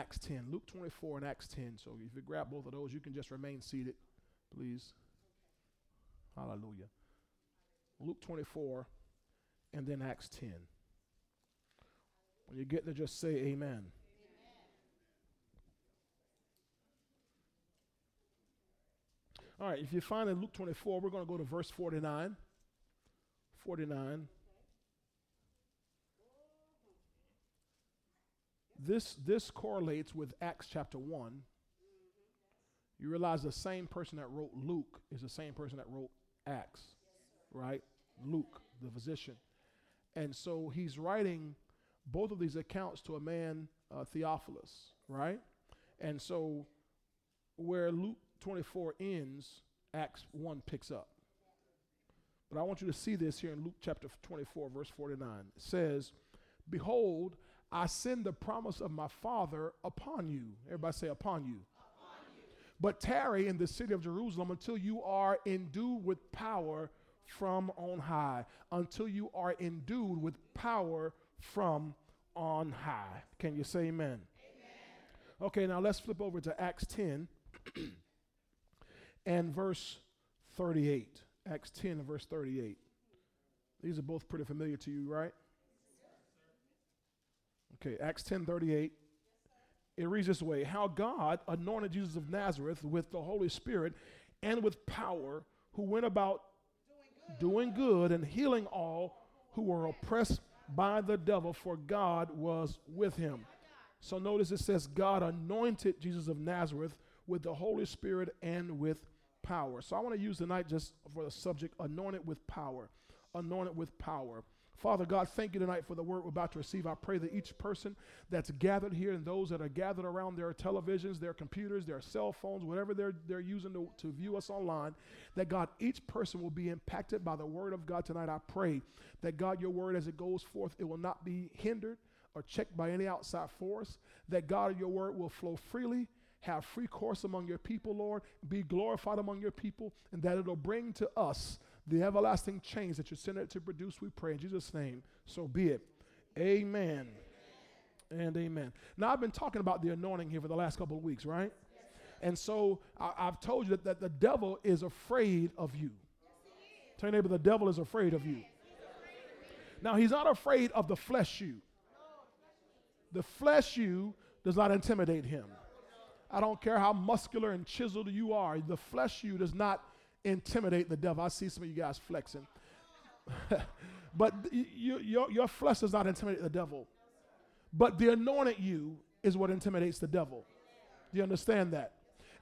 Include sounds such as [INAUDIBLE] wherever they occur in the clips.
Acts 10. Luke 24 and Acts 10. So if you grab both of those, you can just remain seated, please. Hallelujah. Luke 24 and then Acts 10. When you get there, just say amen. All right, if you find in Luke 24, we're going to go to verse 49. 49. This, this correlates with Acts chapter 1. You realize the same person that wrote Luke is the same person that wrote Acts, right? Luke, the physician. And so he's writing both of these accounts to a man, uh, Theophilus, right? And so where Luke 24 ends, Acts 1 picks up. But I want you to see this here in Luke chapter 24, verse 49. It says, Behold, I send the promise of my Father upon you. Everybody say, upon you. But tarry in the city of Jerusalem until you are endued with power from on high. Until you are endued with power from on high. Can you say amen? amen. Okay, now let's flip over to Acts 10 [CLEARS THROAT] and verse 38. Acts 10 and verse 38. These are both pretty familiar to you, right? Okay, Acts 10 38. It reads this way How God anointed Jesus of Nazareth with the Holy Spirit and with power, who went about doing good and healing all who were oppressed by the devil, for God was with him. So notice it says God anointed Jesus of Nazareth with the Holy Spirit and with power. So I want to use tonight just for the subject anointed with power. Anointed with power. Father God, thank you tonight for the word we're about to receive. I pray that each person that's gathered here and those that are gathered around their televisions, their computers, their cell phones, whatever they're, they're using to, to view us online, that God, each person will be impacted by the word of God tonight. I pray that God, your word as it goes forth, it will not be hindered or checked by any outside force, that God, your word will flow freely have free course among your people, Lord, be glorified among your people, and that it'll bring to us the everlasting change that you sent it to produce, we pray in Jesus' name. So be it. Amen. amen. And amen. Now, I've been talking about the anointing here for the last couple of weeks, right? Yes, and so I, have told you that, that the devil is afraid of you. Yes, Tell your neighbor, the devil is afraid of you. Now, he's not afraid of the flesh you. The flesh you does not intimidate him. I don't care how muscular and chiseled you are, the flesh you does not intimidate the devil. I see some of you guys flexing. [LAUGHS] but you, your, your flesh does not intimidate the devil. But the anointed you is what intimidates the devil. Do you understand that?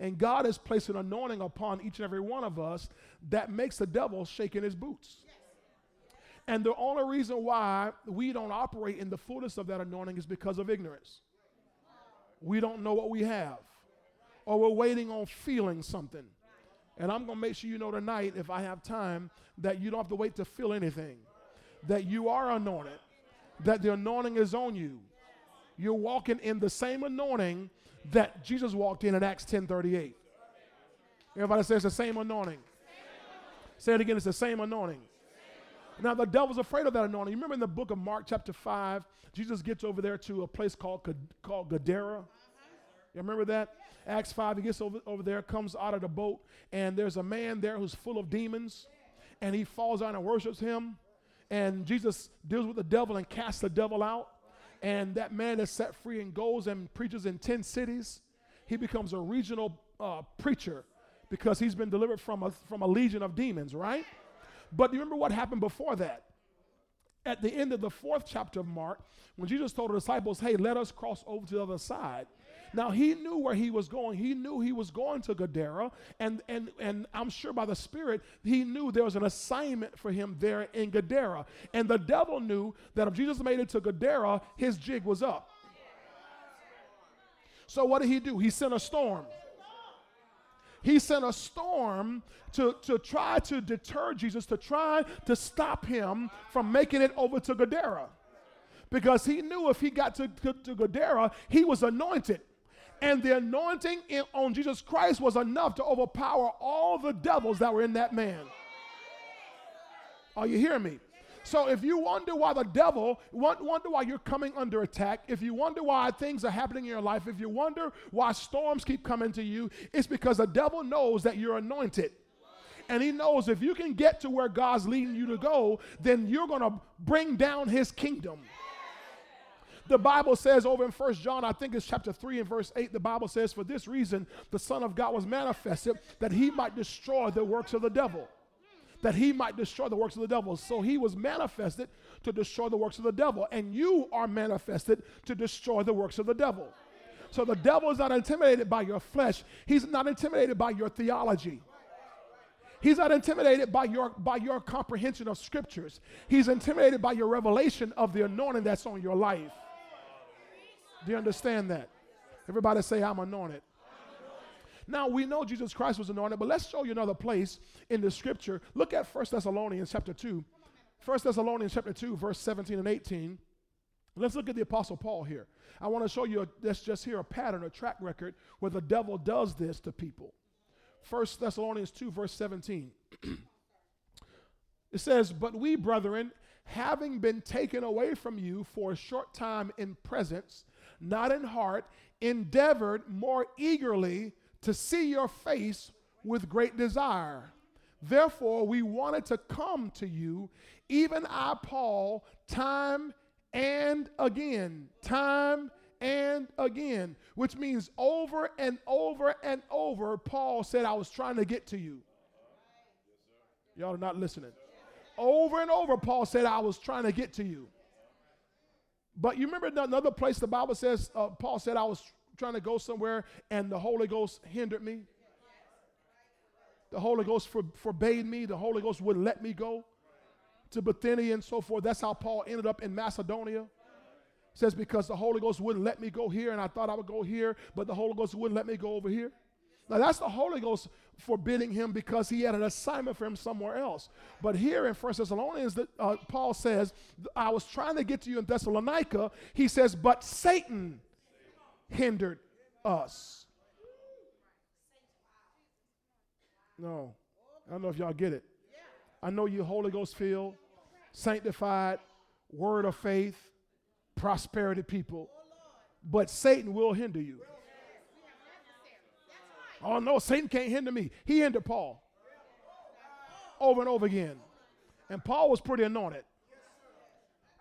And God has placed an anointing upon each and every one of us that makes the devil shake in his boots. And the only reason why we don't operate in the fullness of that anointing is because of ignorance. We don't know what we have, or we're waiting on feeling something. And I'm going to make sure you know tonight, if I have time, that you don't have to wait to feel anything. That you are anointed, that the anointing is on you. You're walking in the same anointing that Jesus walked in in Acts 10:38. Everybody says the same anointing. Say it again, it's the same anointing. Now the devil's afraid of that anointing. You remember in the book of Mark, chapter 5, Jesus gets over there to a place called, called Gadara. You remember that? Acts 5, he gets over, over there, comes out of the boat, and there's a man there who's full of demons, and he falls down and worships him. And Jesus deals with the devil and casts the devil out. And that man is set free and goes and preaches in 10 cities. He becomes a regional uh, preacher because he's been delivered from a, from a legion of demons, right? But do you remember what happened before that? At the end of the fourth chapter of Mark, when Jesus told the disciples, hey, let us cross over to the other side, now he knew where he was going. He knew he was going to Gadara, and and and I'm sure by the Spirit he knew there was an assignment for him there in Gadara. And the devil knew that if Jesus made it to Gadara, his jig was up. So what did he do? He sent a storm. He sent a storm to, to try to deter Jesus, to try to stop him from making it over to Gadara. Because he knew if he got to, to, to Gadara, he was anointed. And the anointing in, on Jesus Christ was enough to overpower all the devils that were in that man. Are you hearing me? So if you wonder why the devil, wonder why you're coming under attack, if you wonder why things are happening in your life, if you wonder why storms keep coming to you, it's because the devil knows that you're anointed. And he knows if you can get to where God's leading you to go, then you're going to bring down his kingdom. The Bible says over in First John, I think it's chapter 3 and verse 8, the Bible says, For this reason the Son of God was manifested that he might destroy the works of the devil. That he might destroy the works of the devil. So he was manifested to destroy the works of the devil. And you are manifested to destroy the works of the devil. So the devil is not intimidated by your flesh, he's not intimidated by your theology. He's not intimidated by your, by your comprehension of scriptures. He's intimidated by your revelation of the anointing that's on your life. Do you understand that? Everybody say, I'm anointed. Now we know Jesus Christ was anointed, but let's show you another place in the scripture. Look at 1 Thessalonians chapter 2. 1 Thessalonians chapter 2, verse 17 and 18. Let's look at the Apostle Paul here. I want to show you, let's just hear a pattern, a track record where the devil does this to people. 1 Thessalonians 2, verse 17. [CLEARS THROAT] it says, But we, brethren, having been taken away from you for a short time in presence, not in heart, endeavored more eagerly to see your face with great desire. Therefore, we wanted to come to you, even I, Paul, time and again, time and again, which means over and over and over, Paul said, I was trying to get to you. Y'all are not listening. Over and over, Paul said, I was trying to get to you. But you remember another place the Bible says, uh, Paul said, I was trying to go somewhere and the Holy Ghost hindered me. The Holy Ghost for, forbade me. The Holy Ghost wouldn't let me go to Bithynia and so forth. That's how Paul ended up in Macedonia. says because the Holy Ghost wouldn't let me go here and I thought I would go here, but the Holy Ghost wouldn't let me go over here. Now that's the Holy Ghost forbidding him because he had an assignment for him somewhere else. But here in First Thessalonians, that uh, Paul says, "I was trying to get to you in Thessalonica." He says, "But Satan hindered us." No, I don't know if y'all get it. I know you Holy Ghost filled, sanctified, word of faith, prosperity people, but Satan will hinder you. Oh no, Satan can't hinder me. He hindered Paul over and over again. And Paul was pretty anointed.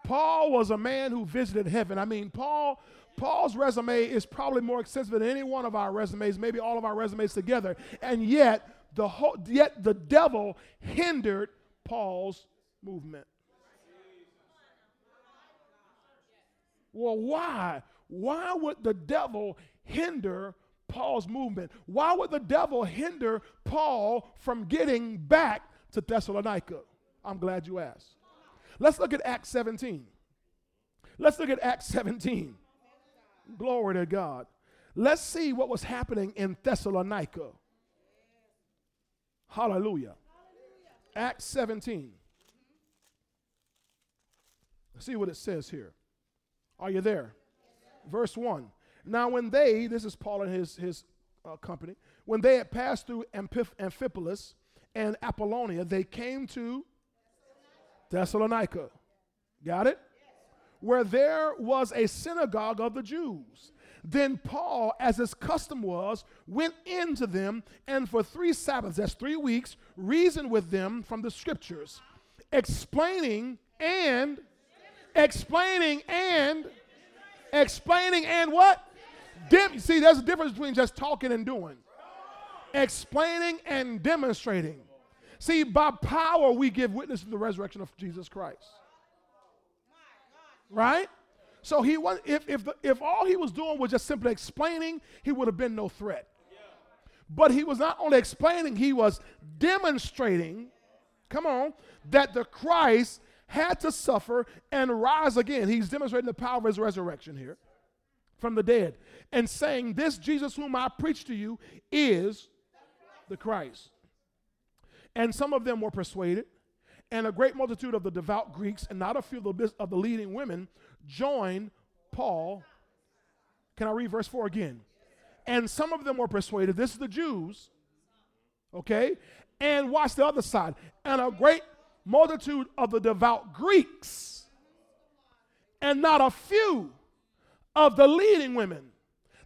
Paul was a man who visited heaven. I mean, Paul Paul's resume is probably more extensive than any one of our resumes, maybe all of our resumes together. And yet, the whole, yet the devil hindered Paul's movement. Well, why? Why would the devil hinder Paul's movement. Why would the devil hinder Paul from getting back to Thessalonica? I'm glad you asked. Let's look at Acts 17. Let's look at Acts 17. Glory to God. Let's see what was happening in Thessalonica. Hallelujah. Acts 17. Let's see what it says here. Are you there? Verse 1. Now, when they, this is Paul and his, his uh, company, when they had passed through Amphip- Amphipolis and Apollonia, they came to Thessalonica. Got it? Where there was a synagogue of the Jews. Then Paul, as his custom was, went into them and for three Sabbaths, that's three weeks, reasoned with them from the scriptures, explaining and explaining and explaining and what? Dem- See, there's a difference between just talking and doing, explaining and demonstrating. See, by power, we give witness to the resurrection of Jesus Christ. Right? So he was if if the, if all he was doing was just simply explaining, he would have been no threat. But he was not only explaining, he was demonstrating, come on, that the Christ had to suffer and rise again. He's demonstrating the power of his resurrection here from the dead and saying, This Jesus whom I preach to you is the Christ. And some of them were persuaded, and a great multitude of the devout Greeks and not a few of the leading women joined Paul. Can I read verse 4 again? And some of them were persuaded. This is the Jews, okay? And watch the other side. And a great multitude of the devout Greeks, and not a few of the leading women.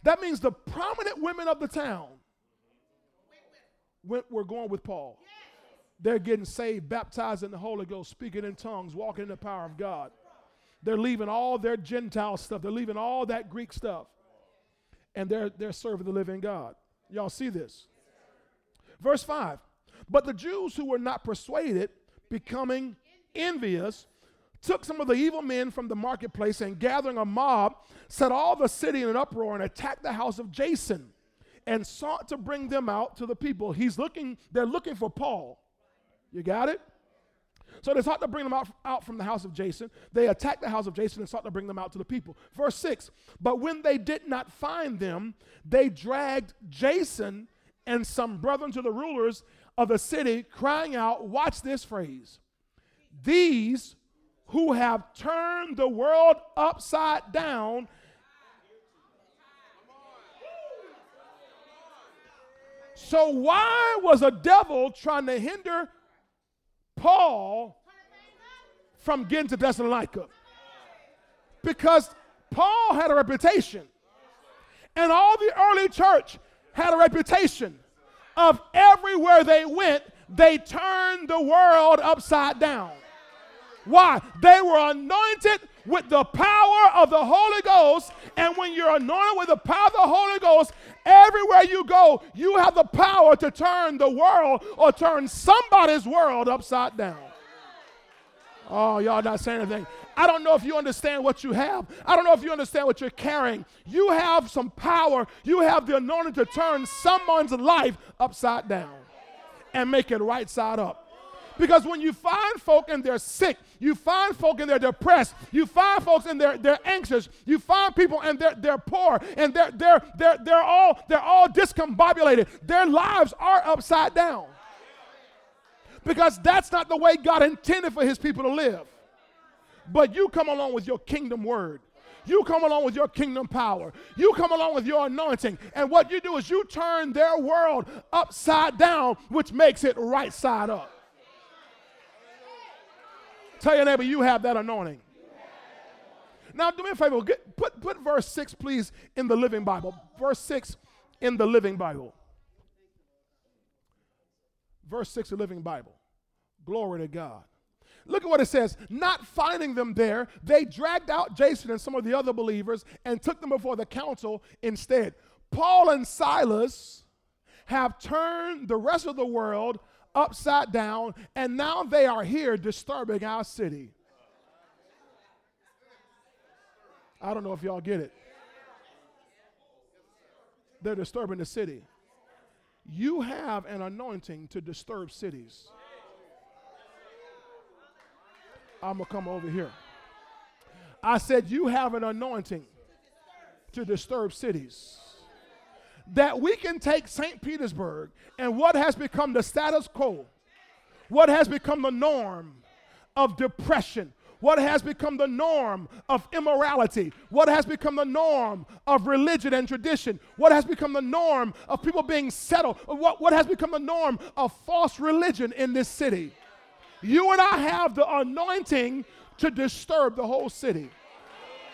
That means the prominent women of the town went, were going with Paul. They're getting saved, baptized in the Holy Ghost, speaking in tongues, walking in the power of God. They're leaving all their Gentile stuff, they're leaving all that Greek stuff, and they're, they're serving the living God. Y'all see this? Verse 5 But the Jews who were not persuaded, becoming envious, took some of the evil men from the marketplace and gathering a mob, set all the city in an uproar and attacked the house of Jason and sought to bring them out to the people. He's looking, they're looking for Paul. You got it? So they sought to bring them out, out from the house of Jason. They attacked the house of Jason and sought to bring them out to the people. Verse 6 But when they did not find them, they dragged Jason and some brethren to the rulers of the city, crying out, Watch this phrase. These who have turned the world upside down So, why was a devil trying to hinder Paul from getting to Thessalonica? Because Paul had a reputation, and all the early church had a reputation of everywhere they went, they turned the world upside down. Why? They were anointed with the power of the Holy Ghost. And when you're anointed with the power of the Holy Ghost, everywhere you go, you have the power to turn the world or turn somebody's world upside down. Oh, y'all not saying anything. I don't know if you understand what you have. I don't know if you understand what you're carrying. You have some power. You have the anointing to turn someone's life upside down and make it right side up. Because when you find folk and they're sick, you find folk and they're depressed, you find folks and they're, they're anxious, you find people and they're, they're poor and they're, they're, they're, they're, all, they're all discombobulated. Their lives are upside down. Because that's not the way God intended for his people to live. But you come along with your kingdom word. You come along with your kingdom power. You come along with your anointing. And what you do is you turn their world upside down, which makes it right side up. Tell your neighbor, you have that anointing. Now, do me a favor. Get, put, put verse 6, please, in the Living Bible. Verse 6 in the Living Bible. Verse 6 of the Living Bible. Glory to God. Look at what it says. Not finding them there, they dragged out Jason and some of the other believers and took them before the council instead. Paul and Silas have turned the rest of the world upside down, and now they are here disturbing our city. I don't know if y'all get it. They're disturbing the city. You have an anointing to disturb cities. I'm going to come over here. I said, You have an anointing to disturb cities that we can take St. Petersburg and what has become the status quo, what has become the norm of depression, what has become the norm of immorality, what has become the norm of religion and tradition, what has become the norm of people being settled, what, what has become the norm of false religion in this city. You and I have the anointing to disturb the whole city.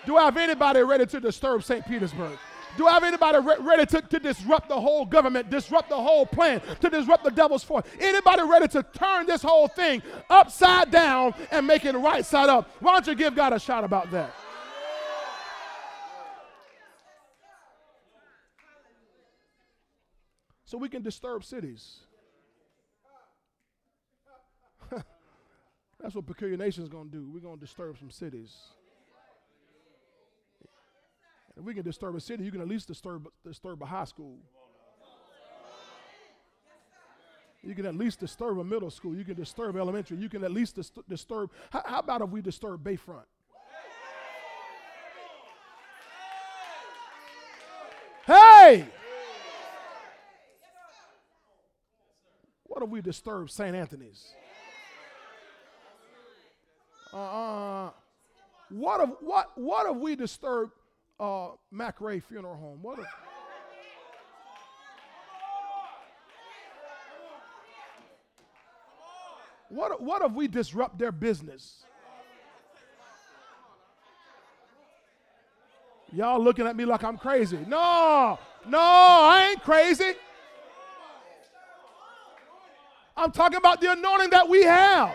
Do I have anybody ready to disturb St. Petersburg? Do I have anybody re- ready to, to disrupt the whole government, disrupt the whole plan, to disrupt the devil's force? Anybody ready to turn this whole thing upside down and make it right side up? Why don't you give God a shout about that? So we can disturb cities. [LAUGHS] That's what Peculiar nation's to do. We're to disturb some cities. If we can disturb a city, you can at least disturb, disturb a high school. You can at least disturb a middle school. You can disturb elementary. You can at least dis- disturb. How, how, about if we disturb Bayfront? Hey! What if we disturb St. Anthony's? Uh, what if what what if we disturb uh, McRae Funeral Home. What a, What, what if we disrupt their business? Y'all looking at me like I'm crazy. No, no, I ain't crazy. I'm talking about the anointing that we have.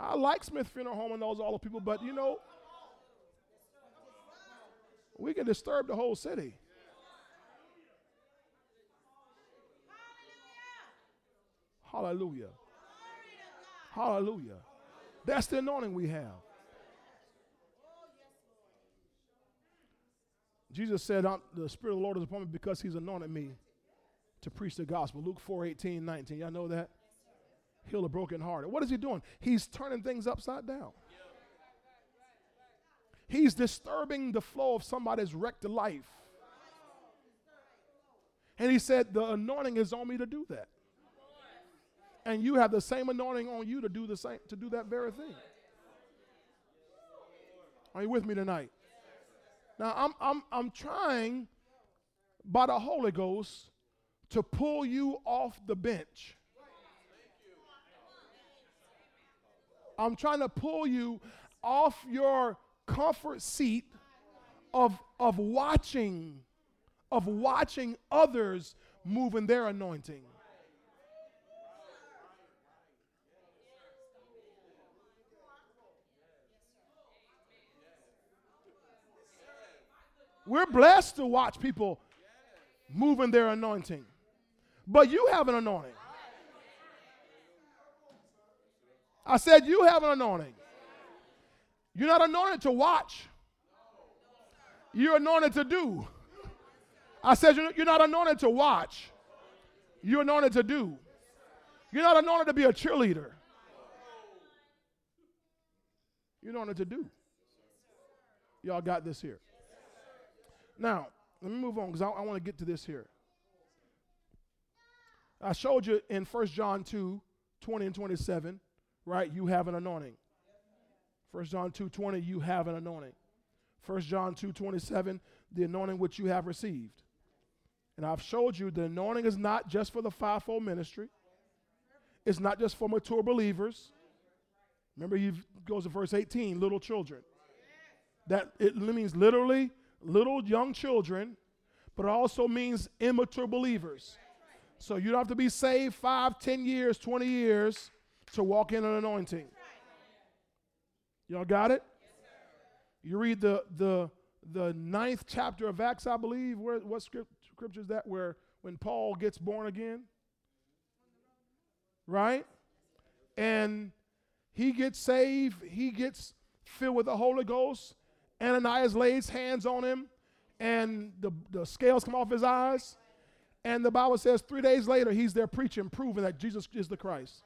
I like Smith Funeral Home and those all the people, but you know, we can disturb the whole city. Hallelujah. Hallelujah. That's the anointing we have. Jesus said, The Spirit of the Lord is upon me because He's anointed me to preach the gospel. Luke 4 18, 19. Y'all know that? Heal the brokenhearted. What is He doing? He's turning things upside down. He's disturbing the flow of somebody's wrecked life. And He said, The anointing is on me to do that and you have the same anointing on you to do the same to do that very thing. Are you with me tonight? Now I'm I'm I'm trying by the Holy Ghost to pull you off the bench. I'm trying to pull you off your comfort seat of, of watching, of watching others move in their anointing. We're blessed to watch people move in their anointing. But you have an anointing. I said, You have an anointing. You're not anointed to watch, you're anointed to do. I said, You're not anointed to watch, you're anointed to do. You're not anointed to be a cheerleader, you're anointed to do. Y'all got this here. Now, let me move on because I, I want to get to this here. I showed you in 1 John 2 20 and 27, right? You have an anointing. 1 John 2:20, you have an anointing. 1 John 2:27, the anointing which you have received. And I've showed you the anointing is not just for the fivefold ministry, it's not just for mature believers. Remember, he goes to verse 18, little children. That it means literally little young children, but it also means immature believers. So you don't have to be saved five, ten years, 20 years to walk in an anointing. Y'all got it? You read the the the ninth chapter of Acts, I believe. Where what script, scripture is that? Where when Paul gets born again, right? And he gets saved. He gets filled with the Holy Ghost. Ananias lays hands on him, and the, the scales come off his eyes. And the Bible says three days later, he's there preaching, proving that Jesus is the Christ.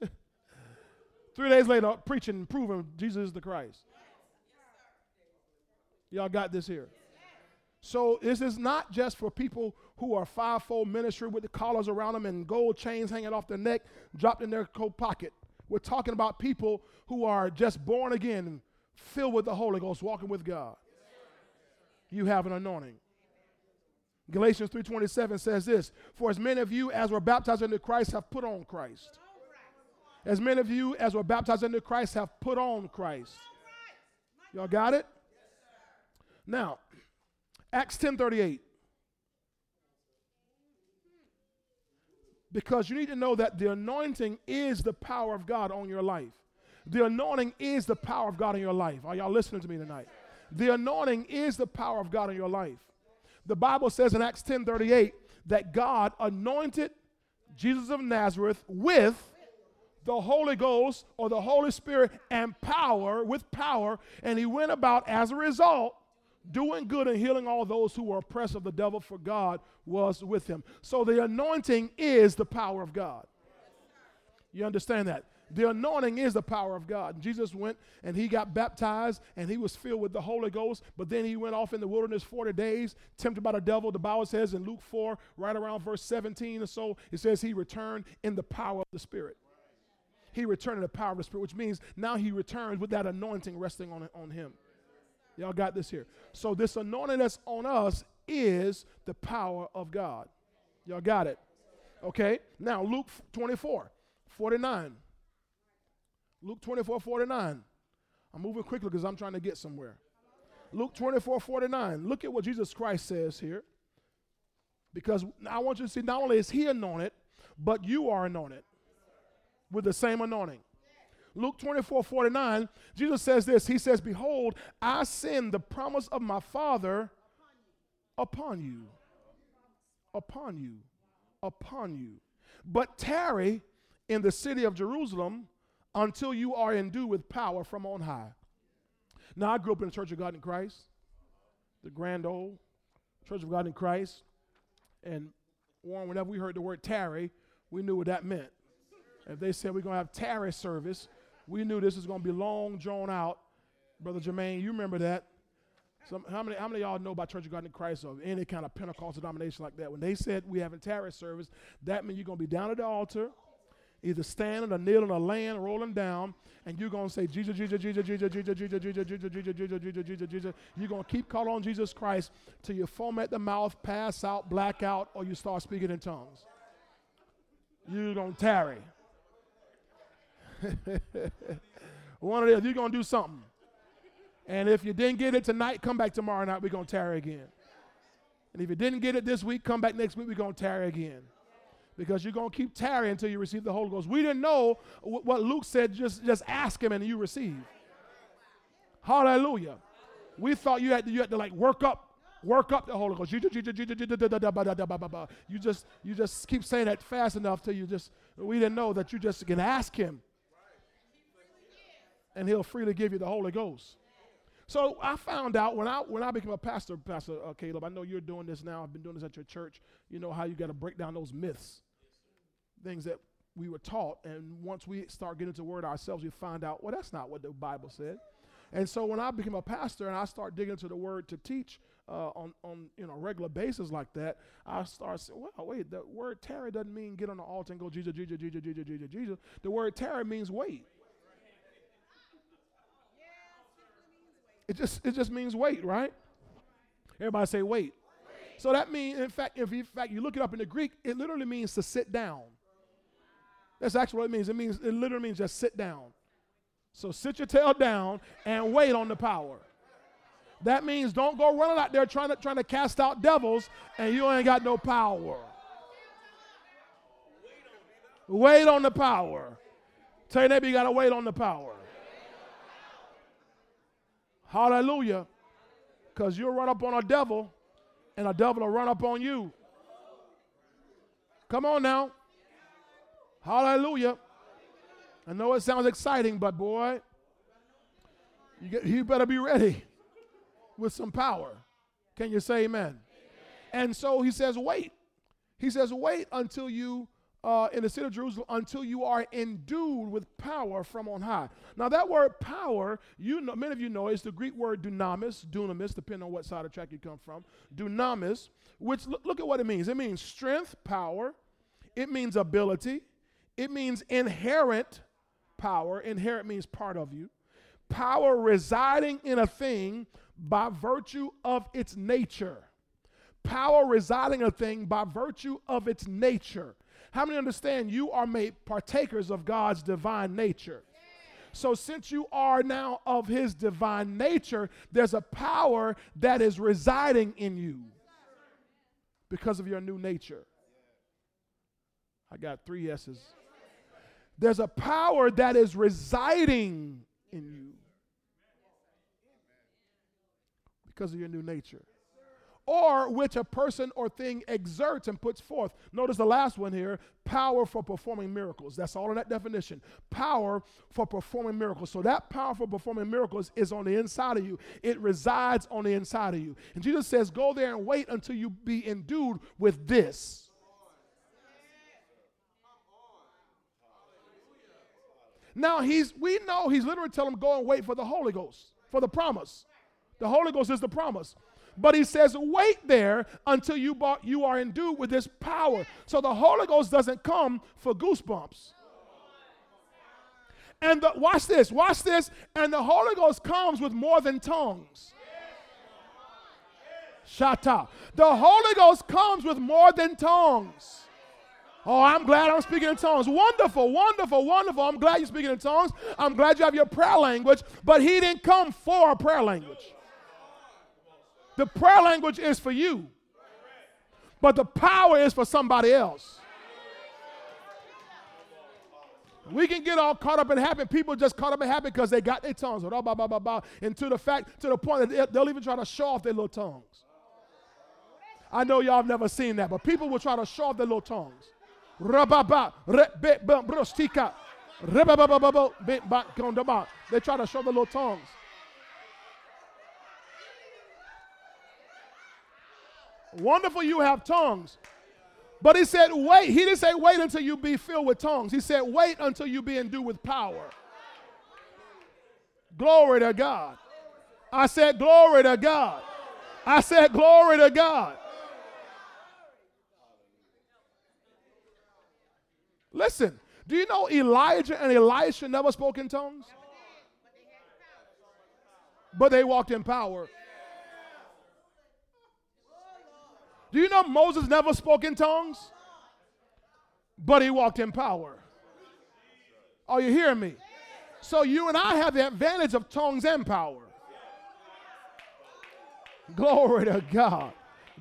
[LAUGHS] three days later, preaching, proving Jesus is the Christ. Y'all got this here. So this is not just for people who are fivefold ministry with the collars around them and gold chains hanging off their neck, dropped in their coat pocket. We're talking about people who are just born again, filled with the Holy Ghost, walking with God. You have an anointing. Galatians 3:27 says this, "For as many of you as were baptized into Christ have put on Christ." As many of you as were baptized into Christ have put on Christ. Y'all got it? Now, Acts 10:38. Because you need to know that the anointing is the power of God on your life. The anointing is the power of God in your life. Are y'all listening to me tonight? The anointing is the power of God in your life. The Bible says in Acts 10 38 that God anointed Jesus of Nazareth with the Holy Ghost or the Holy Spirit and power, with power, and he went about as a result doing good and healing all those who were oppressed of the devil, for God was with him. So the anointing is the power of God. You understand that? The anointing is the power of God. Jesus went and he got baptized and he was filled with the Holy Ghost, but then he went off in the wilderness 40 days, tempted by the devil. The Bible says in Luke 4, right around verse 17 or so, it says he returned in the power of the Spirit. He returned in the power of the Spirit, which means now he returns with that anointing resting on, on him. Y'all got this here. So this anointing that's on us is the power of God. Y'all got it? Okay. Now Luke 24, 49. Luke 24, 49. I'm moving quickly because I'm trying to get somewhere. Luke 24, 49. Look at what Jesus Christ says here. Because I want you to see not only is he anointed, but you are anointed with the same anointing. Luke 24, 49, Jesus says this. He says, Behold, I send the promise of my Father upon you. Upon you. Upon you. But tarry in the city of Jerusalem until you are endued with power from on high. Now, I grew up in the Church of God in Christ, the grand old Church of God in Christ. And Warren, whenever we heard the word tarry, we knew what that meant. If they said we're going to have tarry service, we knew this was going to be long, drawn out. Brother Jermaine, you remember that. Some, how, many, how many y'all know about Church of God in Christ or any kind of Pentecostal denomination like that? When they said we a tarry service, that means you're going to be down at the altar, either standing or kneeling or laying, rolling down, and you're going to say, Jesus, Jesus, Jesus, Jesus, Jesus, Jesus, Jesus, Jesus, Jesus, Jesus, Jesus, Jesus, Jesus. You're going to keep calling on Jesus Christ till you foam at the mouth, pass out, black out, or you start speaking in tongues. You're going to tarry. One of the you're going to do something. And if you didn't get it tonight, come back tomorrow night. We're going to tarry again. And if you didn't get it this week, come back next week. We're going to tarry again. Because you're going to keep tarrying until you receive the Holy Ghost. We didn't know what Luke said, just, just ask him and you receive. Hallelujah. We thought you had to, you had to like work up work up the Holy Ghost. You just you just keep saying that fast enough till you just we didn't know that you just can ask him and he'll freely give you the Holy Ghost. So I found out when I when I became a pastor, Pastor uh, Caleb. I know you're doing this now. I've been doing this at your church. You know how you got to break down those myths, things that we were taught, and once we start getting to the Word ourselves, we find out well that's not what the Bible said. And so when I became a pastor and I start digging into the Word to teach uh, on on you know regular basis like that, I start saying, well, wait, the word tarry doesn't mean get on the altar and go Jesus, Jesus, Jesus, Jesus, Jesus, Jesus. The word tarry means wait. It just it just means wait, right? Everybody say wait. So that means, in fact, if you, in fact you look it up in the Greek, it literally means to sit down. That's actually what it means. It means it literally means just sit down. So sit your tail down and wait on the power. That means don't go running out there trying to trying to cast out devils and you ain't got no power. Wait on the power. Tell your neighbor you got to wait on the power. Hallelujah. Because you'll run up on a devil and a devil will run up on you. Come on now. Hallelujah. I know it sounds exciting, but boy, you, get, you better be ready with some power. Can you say amen? amen? And so he says, wait. He says, wait until you uh, in the city of Jerusalem until you are endued with power from on high. Now, that word power, you know, many of you know, is the Greek word dunamis, dunamis, depending on what side of the track you come from. Dunamis, which look, look at what it means. It means strength, power. It means ability. It means inherent power. Inherent means part of you. Power residing in a thing by virtue of its nature. Power residing in a thing by virtue of its nature. How many understand you are made partakers of God's divine nature? So, since you are now of his divine nature, there's a power that is residing in you because of your new nature. I got three S's. There's a power that is residing in you because of your new nature or which a person or thing exerts and puts forth. Notice the last one here power for performing miracles. That's all in that definition. Power for performing miracles. So that power for performing miracles is on the inside of you, it resides on the inside of you. And Jesus says, Go there and wait until you be endued with this. Now he's we know he's literally telling them go and wait for the Holy Ghost, for the promise. The Holy Ghost is the promise. But he says, wait there until you, bought, you are endued with this power. So the Holy Ghost doesn't come for goosebumps. And the, watch this, watch this. And the Holy Ghost comes with more than tongues. Shata. The Holy Ghost comes with more than tongues. Oh, I'm glad I'm speaking in tongues. Wonderful, wonderful, wonderful. I'm glad you're speaking in tongues. I'm glad you have your prayer language, but He didn't come for a prayer language. The prayer language is for you, but the power is for somebody else. We can get all caught up in happy. People just caught up in happy because they got their tongues. Blah, blah, blah, blah, blah. And to the fact, to the point that they'll even try to show off their little tongues. I know y'all have never seen that, but people will try to show off their little tongues. They try to show the little tongues. Wonderful you have tongues. But he said, wait. He didn't say wait until you be filled with tongues. He said, wait until you be endued with power. Glory to God. I said, glory to God. I said, glory to God. Listen, do you know Elijah and Elisha never spoke in tongues? But they walked in power. Do you know Moses never spoke in tongues? But he walked in power. Are you hearing me? So you and I have the advantage of tongues and power. Glory to God.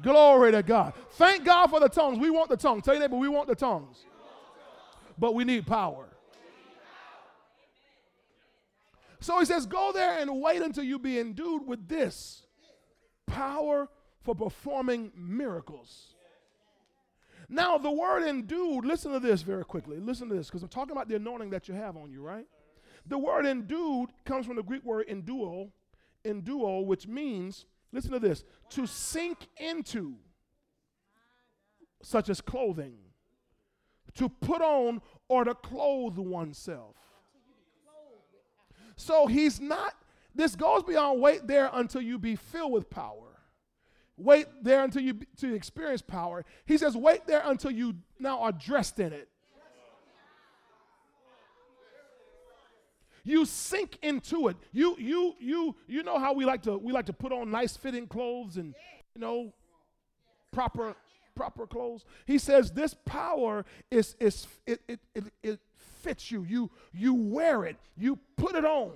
Glory to God. Thank God for the tongues. We want the tongues. Tell your neighbor, we want the tongues. But we need power. So he says, Go there and wait until you be endued with this power for performing miracles. Now, the word endued, listen to this very quickly. Listen to this, because I'm talking about the anointing that you have on you, right? The word endued comes from the Greek word enduo, enduo, which means, listen to this, to sink into, such as clothing, to put on or to clothe oneself. So he's not, this goes beyond wait there until you be filled with power wait there until you to experience power. He says, wait there until you now are dressed in it. You sink into it. You you you you know how we like to we like to put on nice fitting clothes and you know proper proper clothes. He says this power is is it it it, it fits you. You you wear it. You put it on.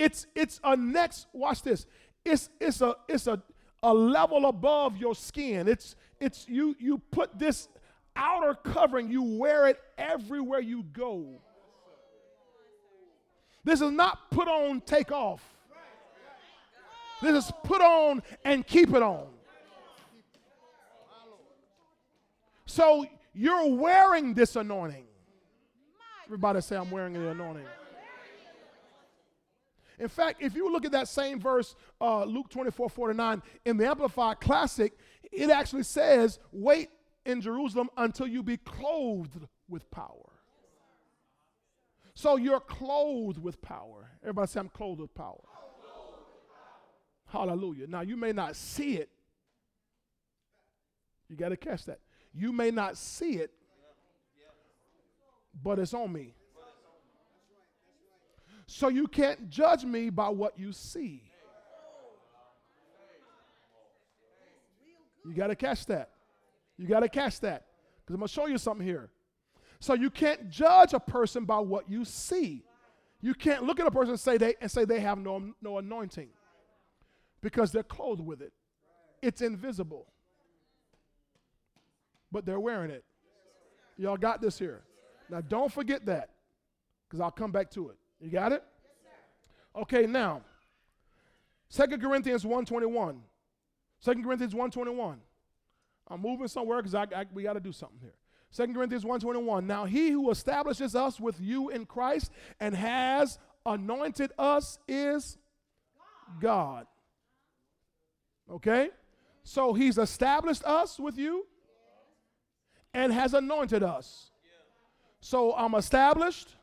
It's it's a next, watch this. It's it's a it's a, a level above your skin. It's it's you you put this outer covering, you wear it everywhere you go. This is not put on, take off. This is put on and keep it on. So you're wearing this anointing. Everybody say, I'm wearing the anointing. In fact, if you look at that same verse, uh, Luke 24 49, in the Amplified Classic, it actually says, Wait in Jerusalem until you be clothed with power. So you're clothed with power. Everybody say, I'm clothed with power. Hallelujah. Now, you may not see it. You got to catch that. You may not see it, but it's on me. So you can't judge me by what you see. You got to catch that. You got to catch that. Because I'm going to show you something here. So you can't judge a person by what you see. You can't look at a person and say they, and say they have no, no anointing because they're clothed with it. It's invisible. But they're wearing it. Y'all got this here. Now don't forget that because I'll come back to it. You got it? Okay, now, 2 Corinthians 1.21. 2 Corinthians 1.21. I'm moving somewhere because I, I, we got to do something here. 2 Corinthians 1.21. Now he who establishes us with you in Christ and has anointed us is God. Okay? So he's established us with you and has anointed us. So I'm established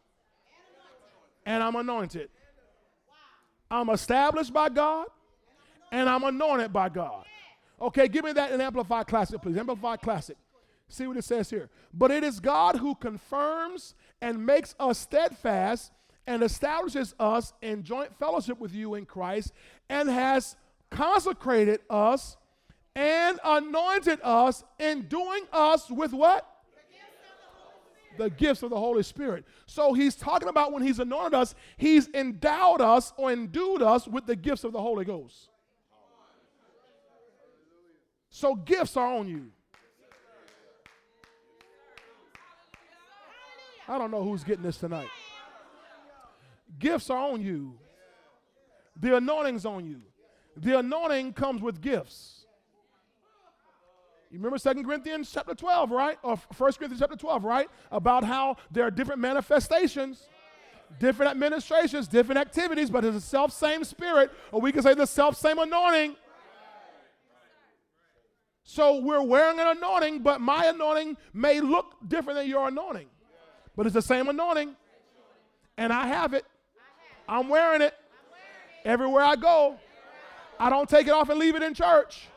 and I'm anointed. I'm established by God and I'm anointed by God. Okay, give me that in Amplified Classic, please. Amplified Classic. See what it says here. But it is God who confirms and makes us steadfast and establishes us in joint fellowship with you in Christ and has consecrated us and anointed us enduing us with what? The gifts of the Holy Spirit. So he's talking about when he's anointed us, he's endowed us or endued us with the gifts of the Holy Ghost. So gifts are on you. I don't know who's getting this tonight. Gifts are on you. The anointing's on you. The anointing comes with gifts. You remember 2 Corinthians chapter 12, right? Or 1 Corinthians chapter 12, right? About how there are different manifestations, different administrations, different activities, but it's the self same spirit, or we can say the self same anointing. So we're wearing an anointing, but my anointing may look different than your anointing. But it's the same anointing. And I have it. I'm wearing it everywhere I go. I don't take it off and leave it in church.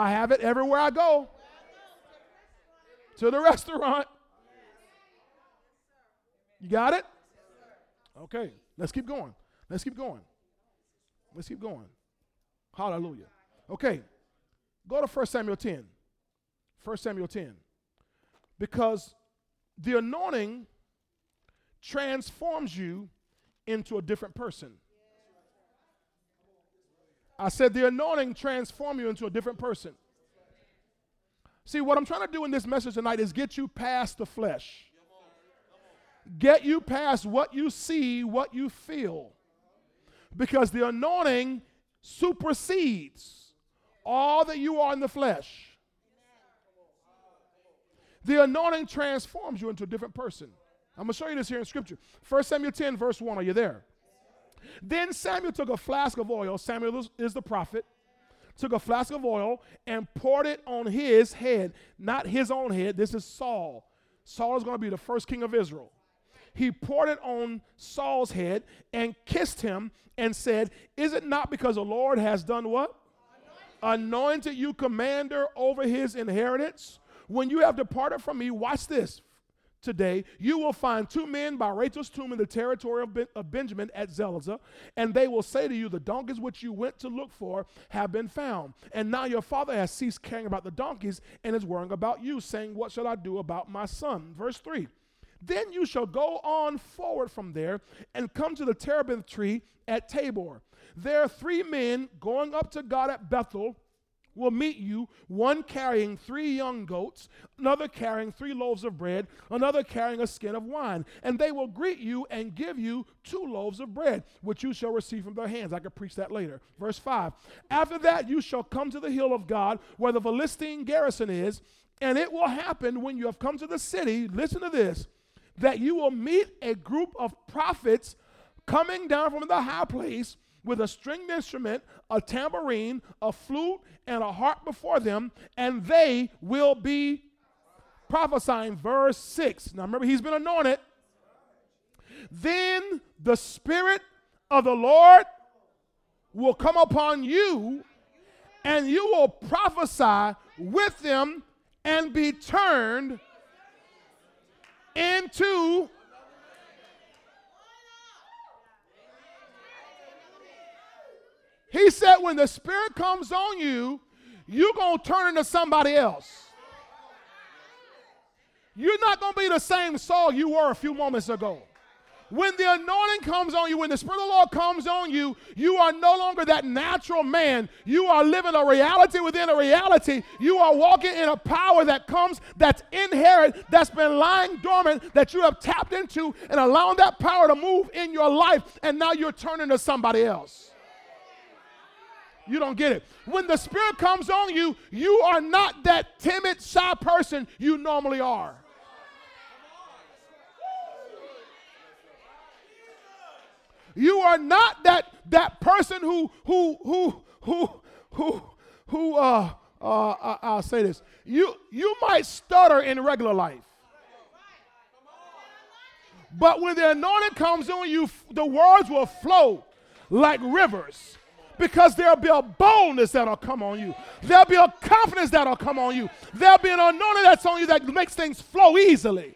I have it everywhere I go. To the [LAUGHS] restaurant. You got it? Okay, let's keep going. Let's keep going. Let's keep going. Hallelujah. Okay, go to 1 Samuel 10. 1 Samuel 10. Because the anointing transforms you into a different person. I said the anointing transforms you into a different person. See, what I'm trying to do in this message tonight is get you past the flesh. Get you past what you see, what you feel. Because the anointing supersedes all that you are in the flesh. The anointing transforms you into a different person. I'm going to show you this here in Scripture. 1 Samuel 10, verse 1. Are you there? Then Samuel took a flask of oil. Samuel is the prophet. Took a flask of oil and poured it on his head. Not his own head. This is Saul. Saul is going to be the first king of Israel. He poured it on Saul's head and kissed him and said, Is it not because the Lord has done what? Anointed you commander over his inheritance? When you have departed from me, watch this today, you will find two men by Rachel's tomb in the territory of, ben- of, Benjamin at Zelzah, and they will say to you, The donkeys which you went to look for have been found. And now your father has ceased caring about the donkeys and is worrying about you, saying, What shall I do about my son? Verse 3 Then you shall go on forward from there and come to the terebinth tree at Tabor. There are three men going up to God at Bethel will meet you, one carrying three young goats, another carrying three loaves of bread, another carrying a skin of wine. And they will greet you and give you two loaves of bread, which you shall receive from their hands. I could preach that later. Verse 5 After that, you shall come to the hill of God, where the Philistine garrison is, and it will happen when you have come to the city, listen to this, that you will meet a group of prophets coming down from the high place with a stringed instrument, a tambourine, a flute, and a harp before them, and they will be prophesying. Verse 6. Now remember, he's been anointed. Then the Spirit of the Lord will come upon you, and you will prophesy with them and be turned into He said, when the Spirit comes on you, you're going to turn into somebody else. You're not going to be the same Saul you were a few moments ago. When the anointing comes on you, when the Spirit of the Lord comes on you, you are no longer that natural man. You are living a reality within a reality. You are walking in a power that comes, that's inherent, that's been lying dormant, that you have tapped into and allowing that power to move in your life, and now you're turning to somebody else. You don't get it. When the Spirit comes on you, you are not that timid, shy person you normally are. You are not that that person who who who who who who uh uh I'll say this. You you might stutter in regular life. But when the anointing comes on you, the words will flow like rivers because there'll be a boldness that'll come on you. There'll be a confidence that'll come on you. There'll be an anointing that's on you that makes things flow easily.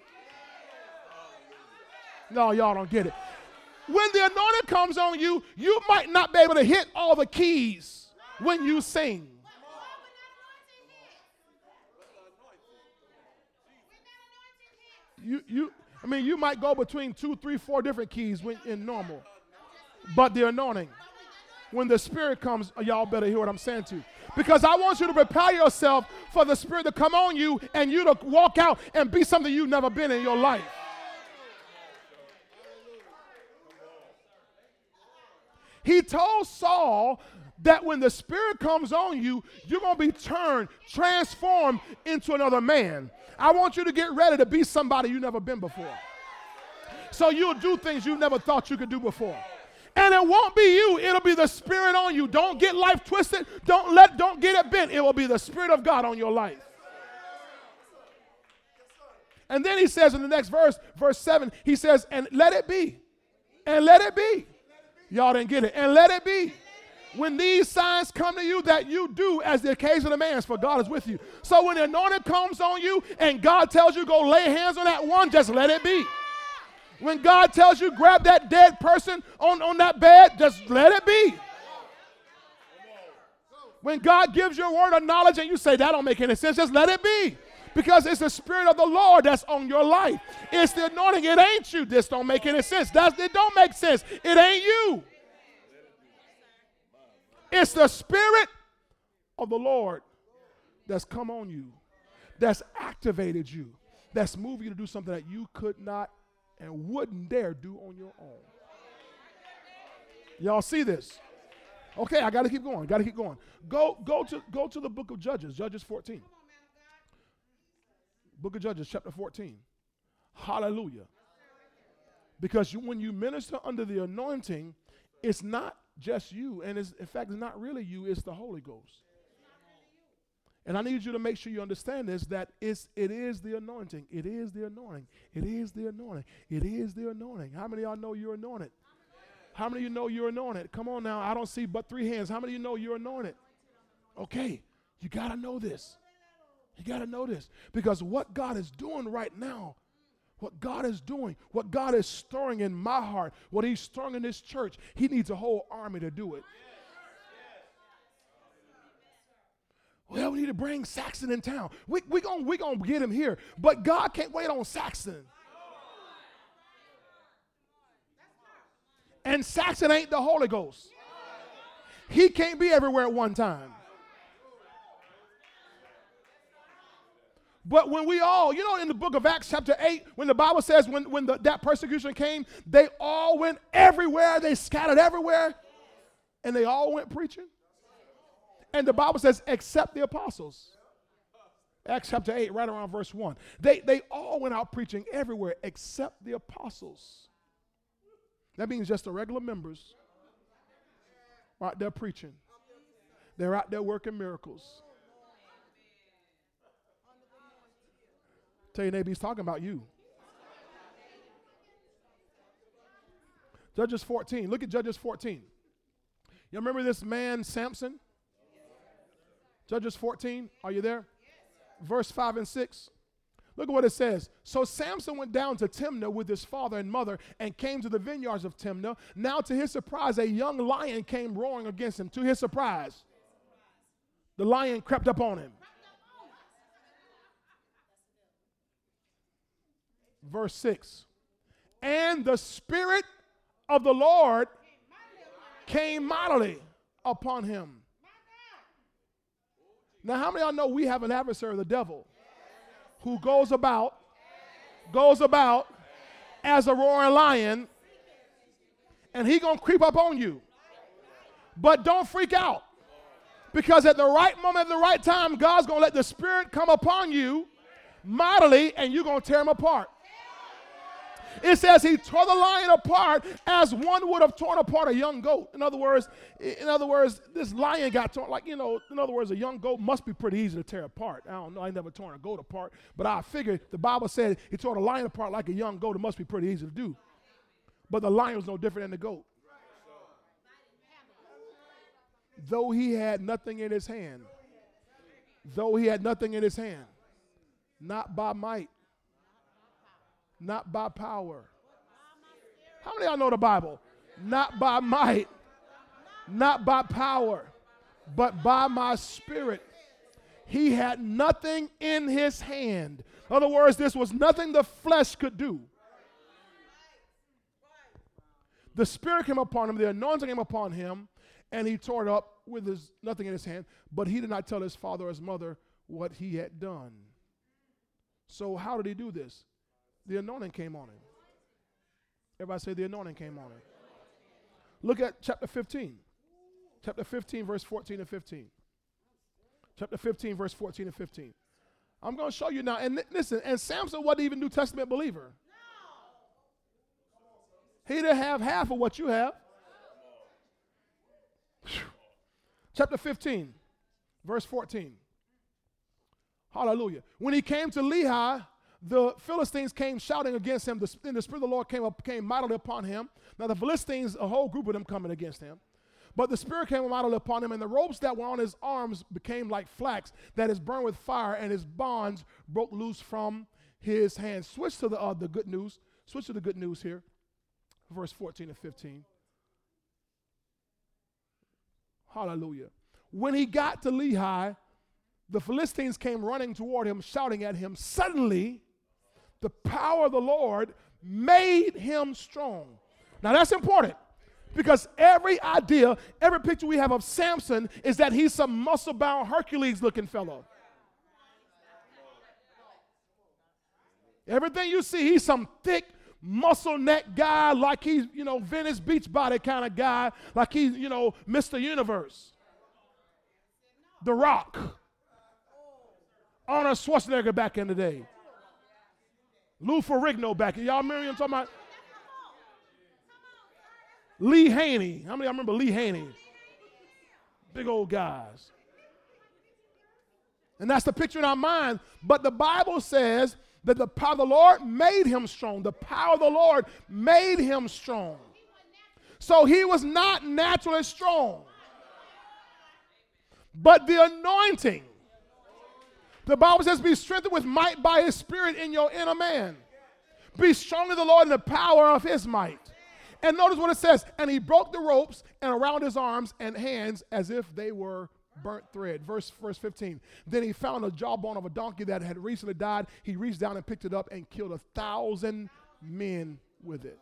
No, y'all don't get it. When the anointing comes on you, you might not be able to hit all the keys when you sing. You, you, I mean, you might go between two, three, four different keys when, in normal, but the anointing, when the Spirit comes, y'all better hear what I'm saying to you. Because I want you to prepare yourself for the Spirit to come on you and you to walk out and be something you've never been in your life. He told Saul that when the Spirit comes on you, you're going to be turned, transformed into another man. I want you to get ready to be somebody you've never been before. So you'll do things you never thought you could do before. And it won't be you, it'll be the Spirit on you. Don't get life twisted. Don't let don't get it bent. It will be the Spirit of God on your life. And then he says in the next verse, verse 7, he says, and let it be. And let it be. Y'all didn't get it. And let it be. When these signs come to you, that you do as the occasion demands, for God is with you. So when the anointing comes on you and God tells you go lay hands on that one, just let it be. When God tells you grab that dead person on, on that bed, just let it be. When God gives you a word of knowledge and you say that don't make any sense, just let it be. Because it's the Spirit of the Lord that's on your life. It's the anointing. It ain't you. This don't make any sense. That's, it don't make sense. It ain't you. It's the Spirit of the Lord that's come on you, that's activated you, that's moving you to do something that you could not and wouldn't dare do on your own. Y'all see this? Okay, I got to keep going. Got to keep going. Go, go to, go to the book of Judges, Judges 14. Book of Judges, chapter 14. Hallelujah. Because you, when you minister under the anointing, it's not just you, and it's, in fact, it's not really you, it's the Holy Ghost. And I need you to make sure you understand this that it's, it is the anointing. It is the anointing. It is the anointing. It is the anointing. How many of y'all know you're anointed? How many of you know you're anointed? Come on now. I don't see but three hands. How many of you know you're anointed? Okay. You got to know this. You got to know this. Because what God is doing right now, what God is doing, what God is stirring in my heart, what He's stirring in this church, He needs a whole army to do it. Well, we need to bring Saxon in town. We're we going we gonna get him here. But God can't wait on Saxon. And Saxon ain't the Holy Ghost. He can't be everywhere at one time. But when we all, you know, in the book of Acts, chapter 8, when the Bible says when, when the, that persecution came, they all went everywhere, they scattered everywhere, and they all went preaching. And the Bible says, except the apostles. Acts chapter 8, right around verse 1. They, they all went out preaching everywhere except the apostles. That means just the regular members are out there preaching. They're out there working miracles. Tell your neighbor he's talking about you. Judges 14. Look at Judges 14. You remember this man, Samson? Judges 14, are you there? Verse 5 and 6. Look at what it says. So Samson went down to Timnah with his father and mother and came to the vineyards of Timnah. Now, to his surprise, a young lion came roaring against him. To his surprise, the lion crept up on him. Verse 6. And the Spirit of the Lord came mightily upon him now, how many y'all know we have an adversary, the devil, who goes about, goes about as a roaring lion, and he gonna creep up on you. But don't freak out. Because at the right moment, at the right time, God's gonna let the Spirit come upon you mightily, and you're gonna tear him apart. It says he tore the lion apart as one would have torn apart a young goat. In other words, in other words, this lion got torn like you know. In other words, a young goat must be pretty easy to tear apart. I don't know. I never torn a goat apart, but I figured the Bible said he tore the lion apart like a young goat. It must be pretty easy to do. But the lion was no different than the goat. Though he had nothing in his hand, though he had nothing in his hand, not by might, not by power, How many of y'all know the Bible? Not by might, not by power, but by my spirit. He had nothing in his hand. In other words, this was nothing the flesh could do. The Spirit came upon him, the anointing came upon him, and he tore it up with his nothing in his hand, but he did not tell his father or his mother what he had done. So, how did he do this? The anointing came on him. Everybody say the anointing came on him. Look at chapter 15. Chapter 15, verse 14 and 15. Chapter 15, verse 14 and 15. I'm going to show you now. And listen, and Samson wasn't even New Testament believer. He didn't have half of what you have. Chapter 15, verse 14. Hallelujah. When he came to Lehi, the Philistines came shouting against him. The, and the Spirit of the Lord came up, came mightily upon him. Now the Philistines, a whole group of them coming against him. But the Spirit came mightily upon him, and the ropes that were on his arms became like flax that is burned with fire, and his bonds broke loose from his hands. Switch to the, uh, the good news. Switch to the good news here, verse 14 and 15. Hallelujah. When he got to Lehi, the Philistines came running toward him, shouting at him. Suddenly, the power of the Lord made him strong. Now that's important because every idea, every picture we have of Samson is that he's some muscle bound Hercules looking fellow. Everything you see, he's some thick, muscle neck guy, like he's, you know, Venice Beach body kind of guy, like he's, you know, Mr. Universe. The Rock. Arnold Schwarzenegger back in the day. Lou Ferrigno back. Y'all remember him talking about? Lee Haney. How many y'all remember Lee Haney? Big old guys. And that's the picture in our mind. But the Bible says that the power of the Lord made him strong. The power of the Lord made him strong. So he was not naturally strong. But the anointing, the Bible says, be strengthened with might by his spirit in your inner man. Be strong in the Lord in the power of his might. And notice what it says. And he broke the ropes and around his arms and hands as if they were burnt thread. Verse, verse 15. Then he found a jawbone of a donkey that had recently died. He reached down and picked it up and killed a thousand men with it.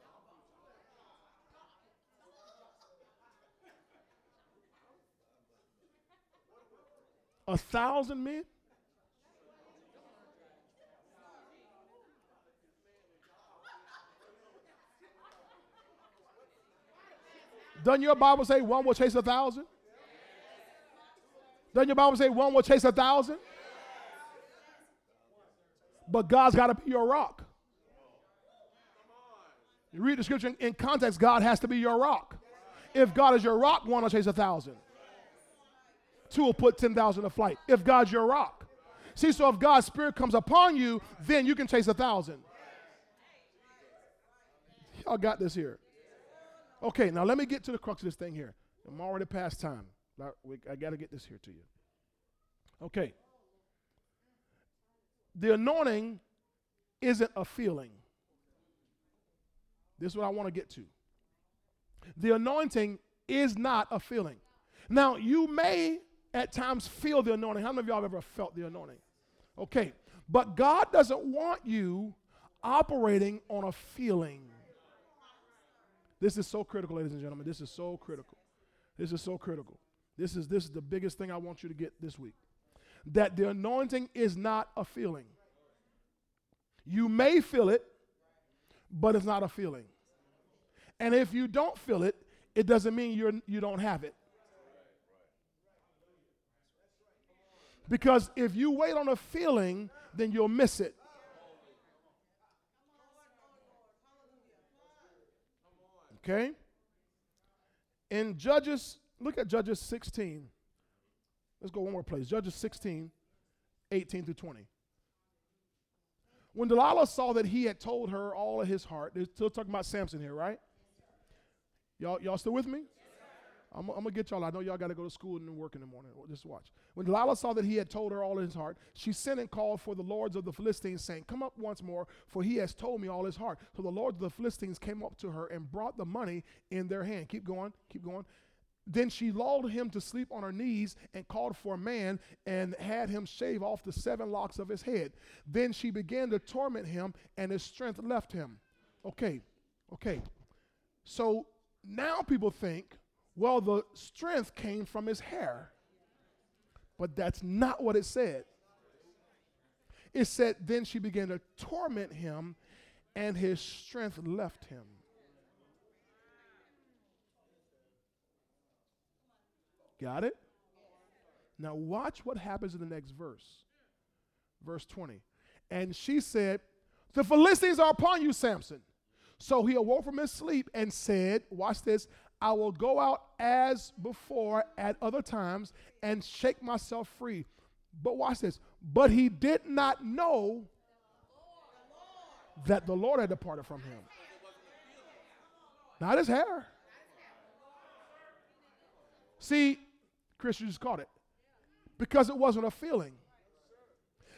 A thousand men? Doesn't your Bible say one will chase a thousand? Doesn't your Bible say one will chase a thousand? But God's got to be your rock. You read the scripture in context, God has to be your rock. If God is your rock, one will chase a thousand. Two will put 10,000 to flight. If God's your rock. See, so if God's spirit comes upon you, then you can chase a thousand. Y'all got this here. Okay, now let me get to the crux of this thing here. I'm already past time. I got to get this here to you. Okay. The anointing isn't a feeling. This is what I want to get to. The anointing is not a feeling. Now, you may at times feel the anointing. How many of y'all have ever felt the anointing? Okay. But God doesn't want you operating on a feeling. This is so critical, ladies and gentlemen. This is so critical. This is so critical. This is this is the biggest thing I want you to get this week. That the anointing is not a feeling. You may feel it, but it's not a feeling. And if you don't feel it, it doesn't mean you're you don't have it. Because if you wait on a feeling, then you'll miss it. Okay? In Judges, look at Judges 16. Let's go one more place. Judges 16, 18 through 20. When Delilah saw that he had told her all of his heart, they're still talking about Samson here, right? Y'all, y'all still with me? I'm, I'm gonna get y'all. I know y'all got to go to school and work in the morning. Just watch. When Delilah saw that he had told her all in his heart, she sent and called for the lords of the Philistines, saying, Come up once more, for he has told me all his heart. So the lords of the Philistines came up to her and brought the money in their hand. Keep going, keep going. Then she lulled him to sleep on her knees and called for a man and had him shave off the seven locks of his head. Then she began to torment him, and his strength left him. Okay, okay. So now people think well, the strength came from his hair. But that's not what it said. It said, then she began to torment him, and his strength left him. Got it? Now, watch what happens in the next verse. Verse 20. And she said, The Philistines are upon you, Samson. So he awoke from his sleep and said, Watch this, I will go out as before at other times and shake myself free. But watch this. But he did not know that the Lord had departed from him. Not his hair. See, Christians just caught it. Because it wasn't a feeling.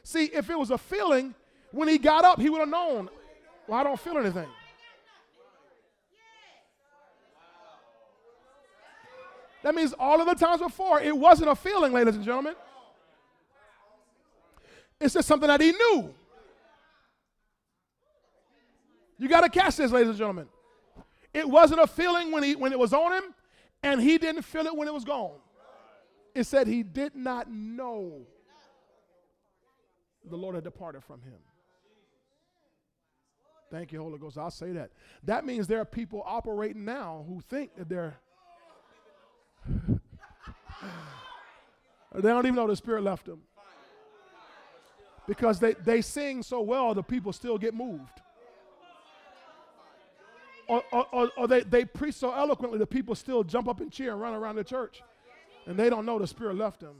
See, if it was a feeling, when he got up, he would have known, well, I don't feel anything. That means all of the times before, it wasn't a feeling, ladies and gentlemen. It's just something that he knew. You got to catch this, ladies and gentlemen. It wasn't a feeling when, he, when it was on him, and he didn't feel it when it was gone. It said he did not know the Lord had departed from him. Thank you, Holy Ghost. I'll say that. That means there are people operating now who think that they're they don't even know the Spirit left them. Because they, they sing so well, the people still get moved. Or, or, or, they, they preach so eloquently, the people still jump up and cheer and run around the church. And they don't know the Spirit left them.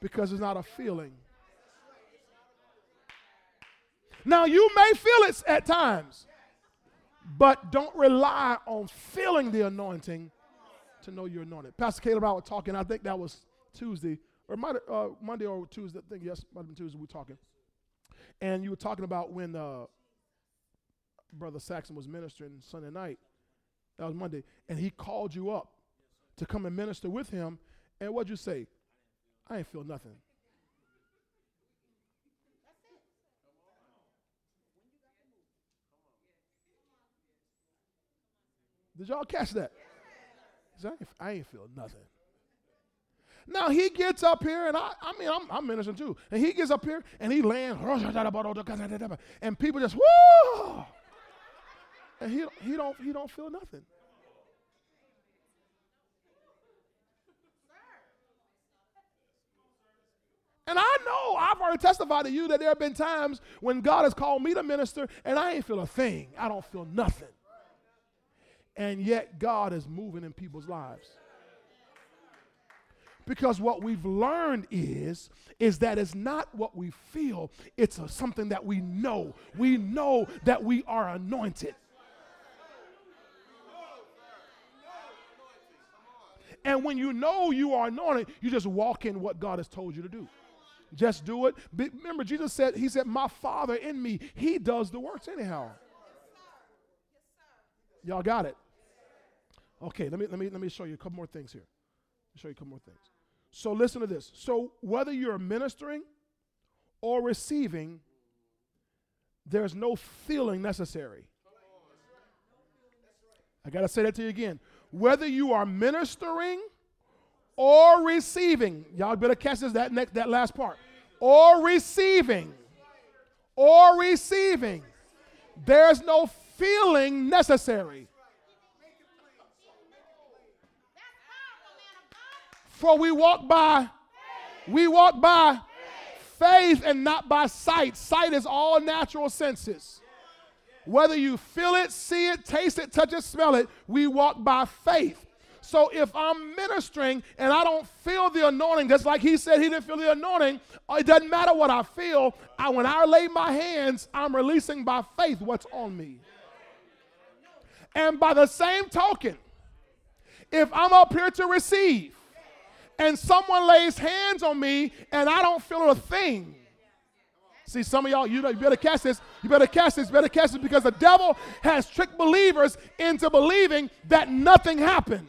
Because it's not a feeling. Now, you may feel it at times. But don't rely on feeling the anointing to know you're anointed. Pastor Caleb and I were talking, I think that was Tuesday, or might uh, Monday or Tuesday, I think yes, might have been Tuesday we were talking. And you were talking about when uh, Brother Saxon was ministering Sunday night. That was Monday. And he called you up to come and minister with him. And what'd you say? I ain't feel nothing. Did y'all catch that? I ain't, I ain't feel nothing. Now he gets up here, and I, I mean, I'm, I'm ministering too. And he gets up here and he lands, and people just whoo, and he he don't he don't feel nothing. And I know I've already testified to you that there have been times when God has called me to minister, and I ain't feel a thing. I don't feel nothing and yet God is moving in people's lives. Because what we've learned is, is that it's not what we feel, it's a, something that we know. We know that we are anointed. And when you know you are anointed, you just walk in what God has told you to do. Just do it. Remember, Jesus said, He said, My Father in me, He does the works anyhow. Y'all got it? Okay, let me let me let me show you a couple more things here. Let me show you a couple more things. So listen to this. So whether you're ministering or receiving, there's no feeling necessary. I got to say that to you again. Whether you are ministering or receiving, y'all better catch this that next that last part. Or receiving. Or receiving. There's no feeling necessary. For we walk by, we walk by faith and not by sight. Sight is all natural senses. Whether you feel it, see it, taste it, touch it, smell it, we walk by faith. So if I'm ministering and I don't feel the anointing, just like he said he didn't feel the anointing, it doesn't matter what I feel. I, when I lay my hands, I'm releasing by faith what's on me. And by the same token, if I'm up here to receive and someone lays hands on me and I don't feel a thing, See, some of y'all, you know, you better catch this. You better catch this. You better catch this because the devil has tricked believers into believing that nothing happened.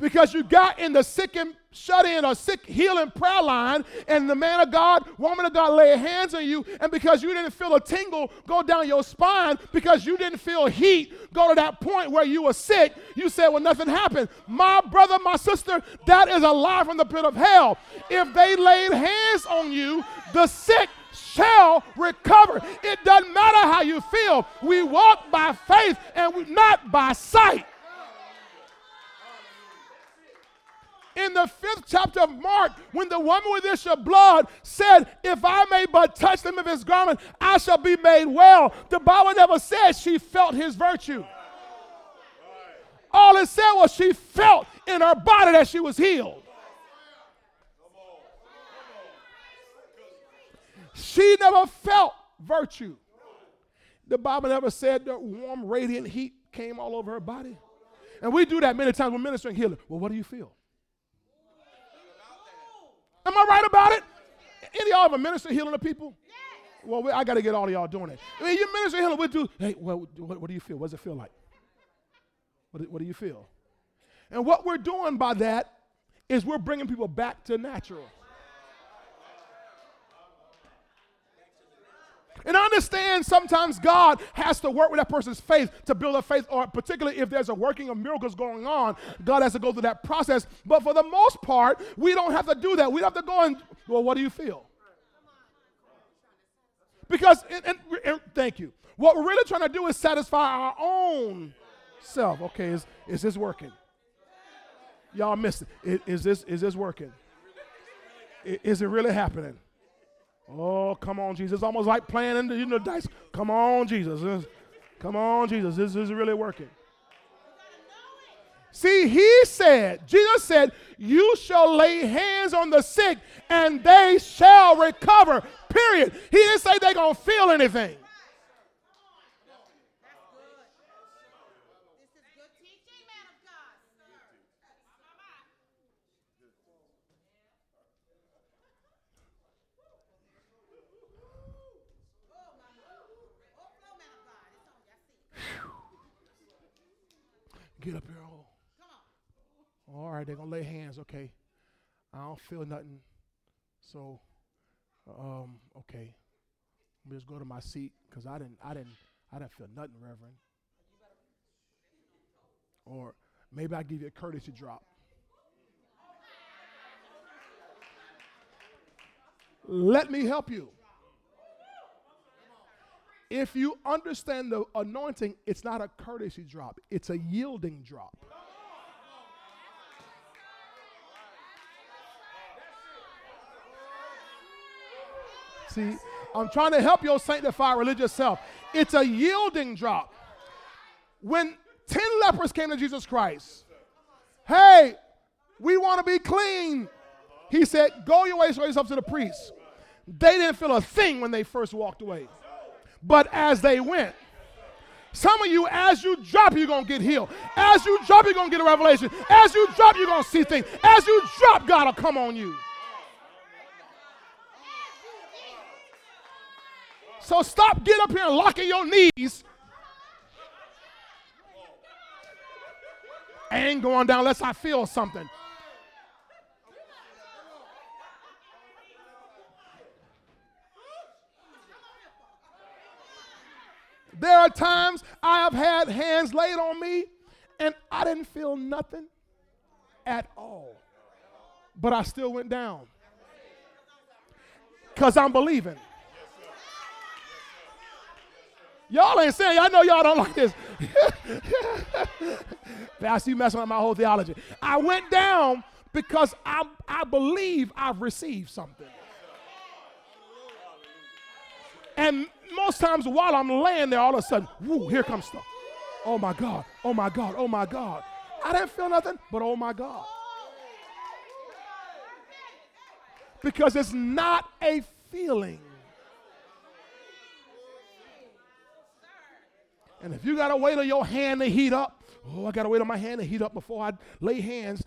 because you got in the sick and shut in or sick healing prayer line, and the man of God, woman of God lay hands on you, and because you didn't feel a tingle go down your spine, because you didn't feel heat go to that point where you were sick, you said, Well, nothing happened. My brother, my sister, that is a lie from the pit of hell. If they laid hands on you, the sick shall recover. It doesn't matter how you feel. We walk by faith and we, not by sight. In the fifth chapter of Mark, when the woman with issue of blood said, If I may but touch them of his garment, I shall be made well. The Bible never said she felt his virtue. All it said was she felt in her body that she was healed. She never felt virtue. The Bible never said the warm, radiant heat came all over her body. And we do that many times when ministering healing. Well, what do you feel? Am I right about it? Any of y'all ever minister healing to people? Well, we, I got to get all of y'all doing it. I mean, you minister healing, we do. Hey, well, what, what, do you feel? What does it feel like? What, what do you feel? And what we're doing by that is we're bringing people back to natural. And I understand sometimes God has to work with that person's faith to build a faith, or particularly if there's a working of miracles going on, God has to go through that process. But for the most part, we don't have to do that. We have to go and, well, what do you feel? Because, and, and, and thank you. What we're really trying to do is satisfy our own self. Okay, is, is this working? Y'all missed it. Is, is this, is this working? Is it really happening? Oh, come on, Jesus. It's almost like playing in the, you know, dice. Come on, Jesus. Come on, Jesus. This is really working. See, he said, Jesus said, You shall lay hands on the sick and they shall recover. Period. He didn't say they're going to feel anything. Get up here. Oh. All right, they're gonna lay hands. Okay. I don't feel nothing. So, um, okay. Let me just go to my seat because I didn't, I didn't, I didn't feel nothing, Reverend. Or maybe I give you a courtesy drop. Let me help you. If you understand the anointing, it's not a courtesy drop, it's a yielding drop. See, I'm trying to help your sanctified religious self. It's a yielding drop. When 10 lepers came to Jesus Christ, hey, we want to be clean. He said, Go your way, show yourself to the priest. They didn't feel a thing when they first walked away but as they went. Some of you, as you drop, you're going to get healed. As you drop, you're going to get a revelation. As you drop, you're going to see things. As you drop, God will come on you. So stop, get up here and locking your knees. Ain't going down unless I feel something. There are times I have had hands laid on me and I didn't feel nothing at all. But I still went down. Because I'm believing. Y'all ain't saying, I know y'all don't like this. [LAUGHS] Pastor, you messing with my whole theology. I went down because I, I believe I've received something. And most times while I'm laying there, all of a sudden, whoo, here comes stuff. Oh my God, oh my God, oh my God. I didn't feel nothing, but oh my God. Because it's not a feeling. And if you got to wait on your hand to heat up, oh, I got to wait on my hand to heat up before I lay hands.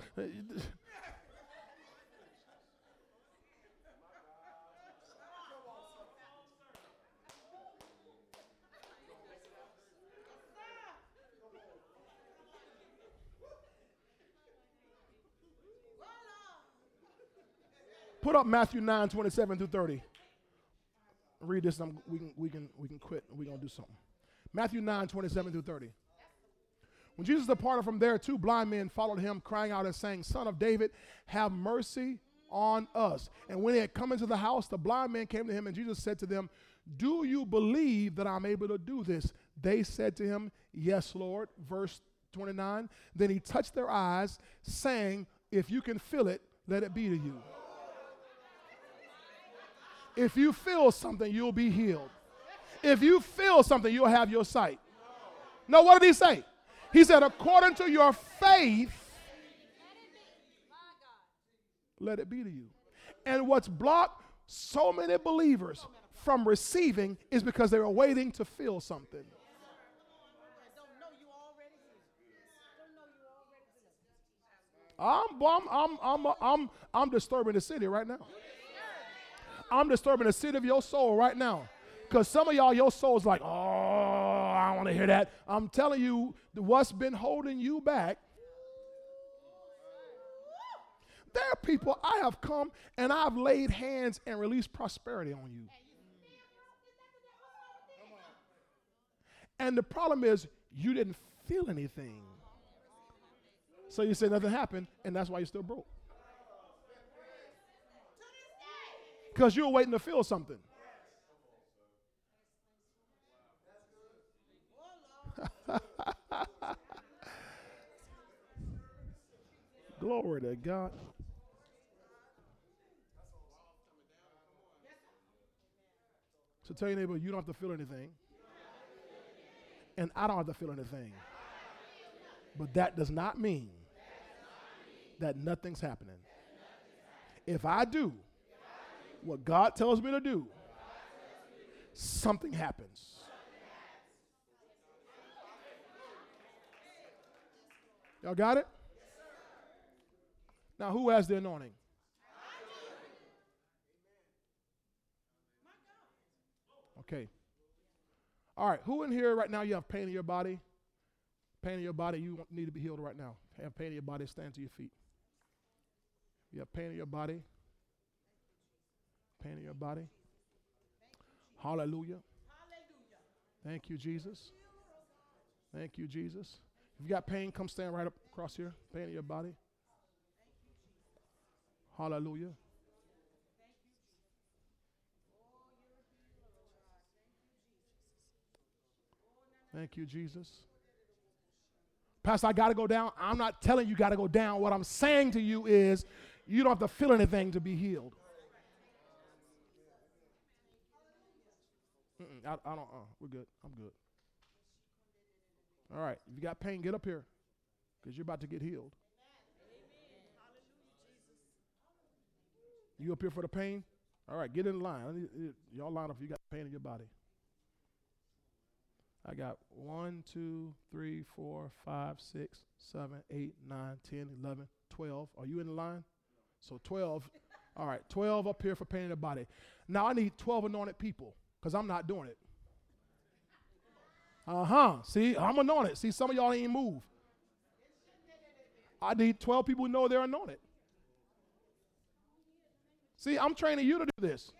Put up Matthew 9, 27 through 30. Read this, and we can, we, can, we can quit, we're going to do something. Matthew 9, 27 through 30. When Jesus departed from there, two blind men followed him, crying out and saying, Son of David, have mercy on us. And when he had come into the house, the blind men came to him, and Jesus said to them, Do you believe that I'm able to do this? They said to him, Yes, Lord. Verse 29. Then he touched their eyes, saying, If you can feel it, let it be to you. If you feel something, you'll be healed. If you feel something, you'll have your sight. No, what did he say? He said, according to your faith, let it be to you. And what's blocked so many believers from receiving is because they were waiting to feel something. I'm, I'm, I'm, I'm, I'm, I'm disturbing the city right now. I'm disturbing the city of your soul right now. Because some of y'all, your soul's like, oh, I don't want to hear that. I'm telling you, what's been holding you back. There are people I have come and I've laid hands and released prosperity on you. And the problem is, you didn't feel anything. So you say nothing happened, and that's why you're still broke. Because you're waiting to feel something. [LAUGHS] Glory to God. So tell your neighbor, you don't have to feel anything. And I don't have to feel anything. But that does not mean that nothing's happening. If I do what God tells me to do, something happens. Y'all got it? Now, who has the anointing? Okay. All right. Who in here right now you have pain in your body? Pain in your body, you need to be healed right now. Have pain in your body, stand to your feet. You have pain in your body. Pain in your body. Hallelujah. Thank you, Jesus. Thank you, Jesus. If you got pain, come stand right up across here. Pain in your body. Hallelujah. Thank you, Jesus. Pastor, I got to go down. I'm not telling you got to go down. What I'm saying to you is you don't have to feel anything to be healed. I, I, don't, uh, we're good. I'm good. All right. If you got pain, get up here because you're about to get healed. You up here for the pain? All right, get in line. Y'all line up if you got pain in your body. I got one, two, three, four, five, six, seven, eight, nine, ten, eleven, twelve. Are you in the line? So 12. All right, 12 up here for pain in the body. Now I need 12 anointed people because I'm not doing it. Uh huh. See, I'm anointed. See, some of y'all ain't move. I need 12 people who know they're anointed. See, I'm training you to do this.